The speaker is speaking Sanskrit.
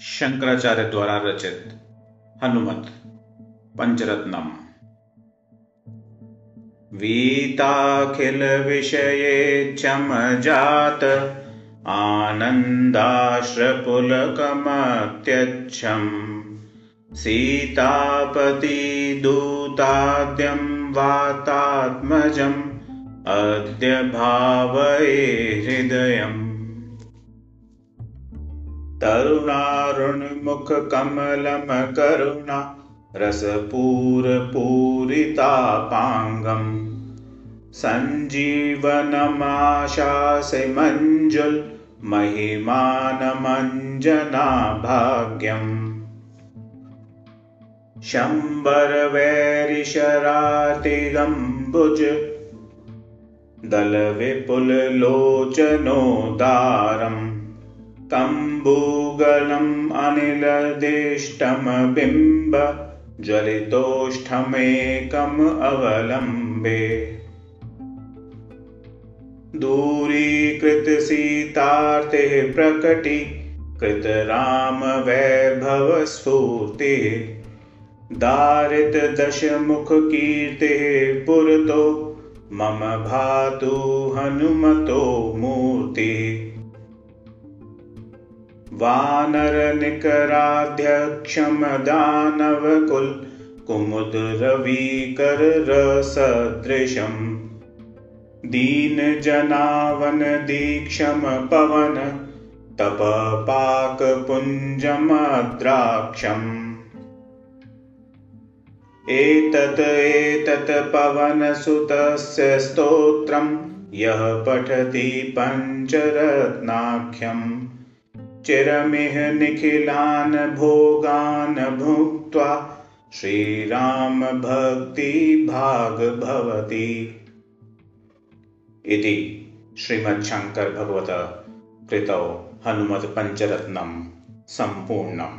शंकराचार्य द्वारा रचित हनुमत पंचरत्नम। वीताखिल विषये जात आनन्दाश्रपुलकमत्यच्छम् सीतापति दूताद्यं वातात्मजम् अद्य भावये हृदयम् तरुणारुणमुखकमलमकरुणा रसपूरपूरितापाङ्गम्। सञ्जीवनमाशासि मञ्जुल् महिमानमञ्जनाभाग्यम्। शम्बरवैरिशरातिगम्बुज दलविपुललोचनोदारम् कम्बूगलम् अनिलदिष्टमबिम्ब ज्वलितोष्ठमेकम् अवलम्बे। दूरीकृतसीतार्ते प्रकटी कृतरामवैभवस्फूर्तिः। दारितदशमुखकीर्तिः पुरतो मम भातु हनुमतो मूर्तिः वानरनिकराध्यक्षमदानवकुल कुमुदरवीकरसदृशम् दीनजनावनदीक्षम पवन तपपाकपुञ्जमद्राक्षम्। एतत् एतत् पवनसुतस्य स्तोत्रम् यः पठति पञ्चरत्नाख्यम् चिरमिह निखिलान् भोगान् भुक्त्वा श्रीरामभक्तिभाग् भवति इति श्रीमच्छङ्करभगवत कृतौ हनुमत्पञ्चरत्नं सम्पूर्णम्